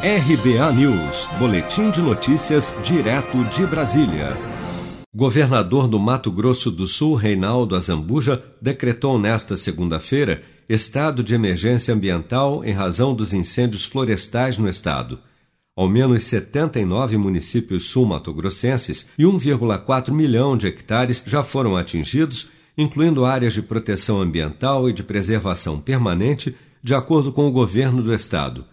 RBA News, Boletim de Notícias, direto de Brasília. Governador do Mato Grosso do Sul, Reinaldo Azambuja, decretou nesta segunda-feira estado de emergência ambiental em razão dos incêndios florestais no estado. Ao menos 79 municípios sul-matogrossenses e 1,4 milhão de hectares já foram atingidos, incluindo áreas de proteção ambiental e de preservação permanente, de acordo com o governo do estado.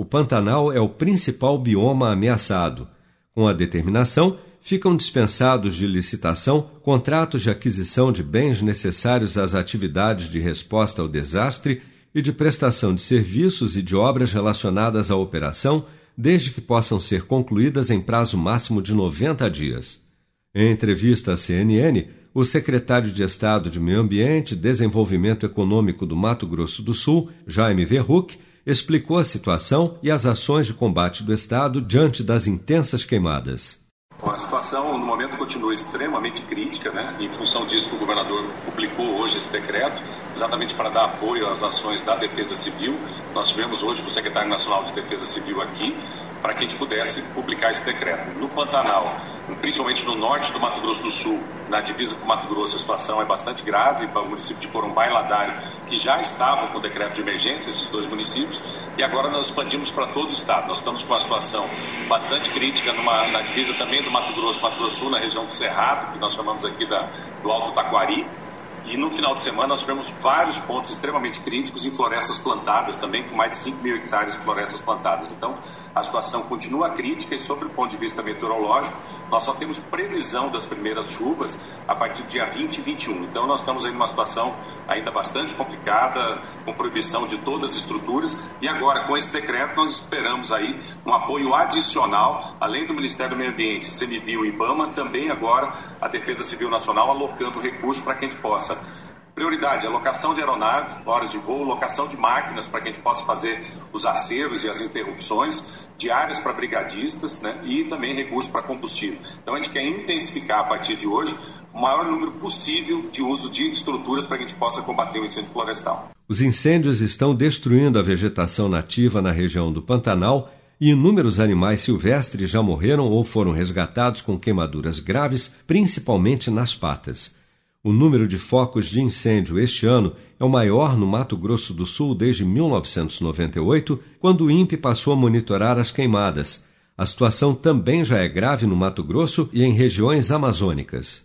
O Pantanal é o principal bioma ameaçado. Com a determinação, ficam dispensados de licitação contratos de aquisição de bens necessários às atividades de resposta ao desastre e de prestação de serviços e de obras relacionadas à operação, desde que possam ser concluídas em prazo máximo de 90 dias. Em entrevista à CNN, o secretário de Estado de Meio Ambiente e Desenvolvimento Econômico do Mato Grosso do Sul, Jaime Verruc, explicou a situação e as ações de combate do Estado diante das intensas queimadas. A situação no momento continua extremamente crítica, né? Em função disso, o governador publicou hoje esse decreto, exatamente para dar apoio às ações da Defesa Civil. Nós tivemos hoje com o secretário nacional de Defesa Civil aqui, para que a gente pudesse publicar esse decreto. No Pantanal, principalmente no norte do Mato Grosso do Sul, na divisa com o Mato Grosso, a situação é bastante grave para o município de Corumbá e Ladário, que já estavam com decreto de emergência, esses dois municípios, e agora nós expandimos para todo o estado. Nós estamos com uma situação bastante crítica numa, na divisa também do Mato Grosso, Mato Grosso Sul, na região do Cerrado, que nós chamamos aqui da, do Alto Taquari, e no final de semana nós tivemos vários pontos extremamente críticos em florestas plantadas também, com mais de 5 mil hectares de florestas plantadas. Então, a situação continua crítica e, sobre o ponto de vista meteorológico, nós só temos previsão das primeiras chuvas a partir do dia 20 e 21. Então, nós estamos aí numa situação ainda bastante complicada, com proibição de todas as estruturas. E agora, com esse decreto, nós esperamos aí um apoio adicional, além do Ministério do Meio Ambiente, CMBio e IBAMA, também agora a Defesa Civil Nacional alocando recursos para que a gente possa Prioridade, alocação de aeronave, horas de voo, locação de máquinas para que a gente possa fazer os acervos e as interrupções, diárias para brigadistas né, e também recursos para combustível. Então a gente quer intensificar a partir de hoje o maior número possível de uso de estruturas para que a gente possa combater o incêndio florestal. Os incêndios estão destruindo a vegetação nativa na região do Pantanal e inúmeros animais silvestres já morreram ou foram resgatados com queimaduras graves, principalmente nas patas. O número de focos de incêndio este ano é o maior no Mato Grosso do Sul desde 1998, quando o INPE passou a monitorar as queimadas. A situação também já é grave no Mato Grosso e em regiões amazônicas.